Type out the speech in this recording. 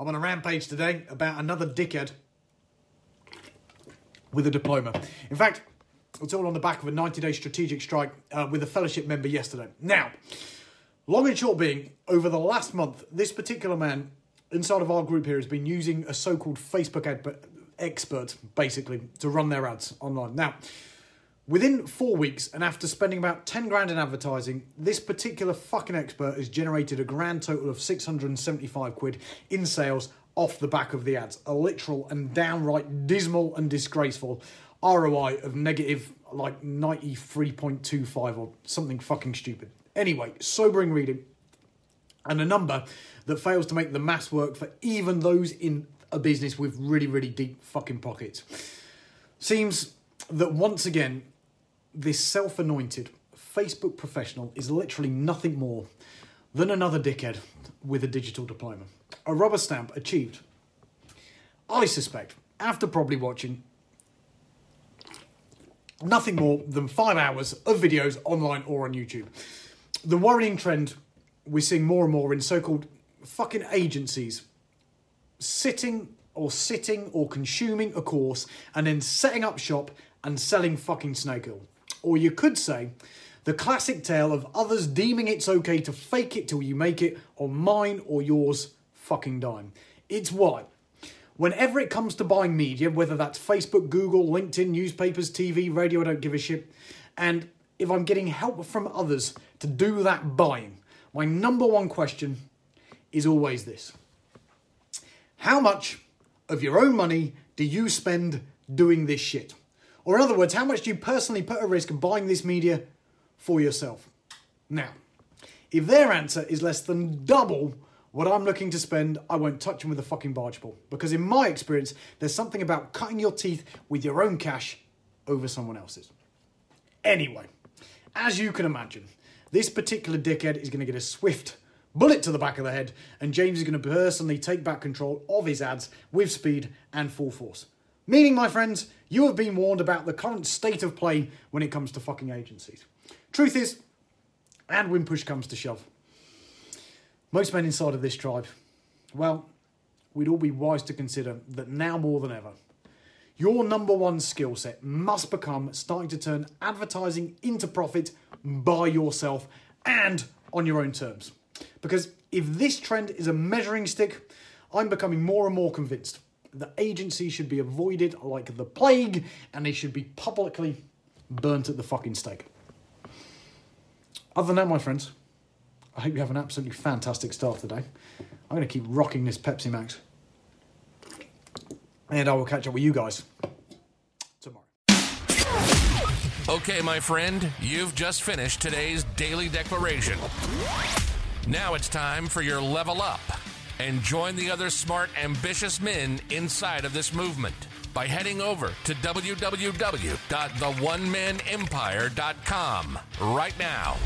I'm on a rampage today about another dickhead with a diploma. In fact, it's all on the back of a 90 day strategic strike uh, with a fellowship member yesterday. Now, long and short being, over the last month, this particular man inside of our group here has been using a so called Facebook ad- expert, basically, to run their ads online. Now, Within four weeks, and after spending about 10 grand in advertising, this particular fucking expert has generated a grand total of 675 quid in sales off the back of the ads. A literal and downright dismal and disgraceful ROI of negative like 93.25 or something fucking stupid. Anyway, sobering reading, and a number that fails to make the maths work for even those in a business with really, really deep fucking pockets. Seems that once again, this self anointed Facebook professional is literally nothing more than another dickhead with a digital diploma. A rubber stamp achieved, I suspect, after probably watching nothing more than five hours of videos online or on YouTube. The worrying trend we're seeing more and more in so called fucking agencies sitting or sitting or consuming a course and then setting up shop and selling fucking snake oil. Or you could say, the classic tale of others deeming it's okay to fake it till you make it on mine or yours fucking dime. It's why, whenever it comes to buying media, whether that's Facebook, Google, LinkedIn, newspapers, TV, radio, I don't give a shit, and if I'm getting help from others to do that buying, my number one question is always this How much of your own money do you spend doing this shit? Or, in other words, how much do you personally put at risk of buying this media for yourself? Now, if their answer is less than double what I'm looking to spend, I won't touch them with a fucking barge pole. Because in my experience, there's something about cutting your teeth with your own cash over someone else's. Anyway, as you can imagine, this particular dickhead is going to get a swift bullet to the back of the head, and James is going to personally take back control of his ads with speed and full force. Meaning, my friends, you have been warned about the current state of play when it comes to fucking agencies. Truth is, and when push comes to shove, most men inside of this tribe, well, we'd all be wise to consider that now more than ever, your number one skill set must become starting to turn advertising into profit by yourself and on your own terms. Because if this trend is a measuring stick, I'm becoming more and more convinced the agency should be avoided like the plague and they should be publicly burnt at the fucking stake. Other than that, my friends, I hope you have an absolutely fantastic start today. I'm going to keep rocking this Pepsi Max. And I will catch up with you guys tomorrow. Okay, my friend, you've just finished today's daily declaration. Now it's time for your level up and join the other smart, ambitious men inside of this movement by heading over to www.theonemanemempire.com right now.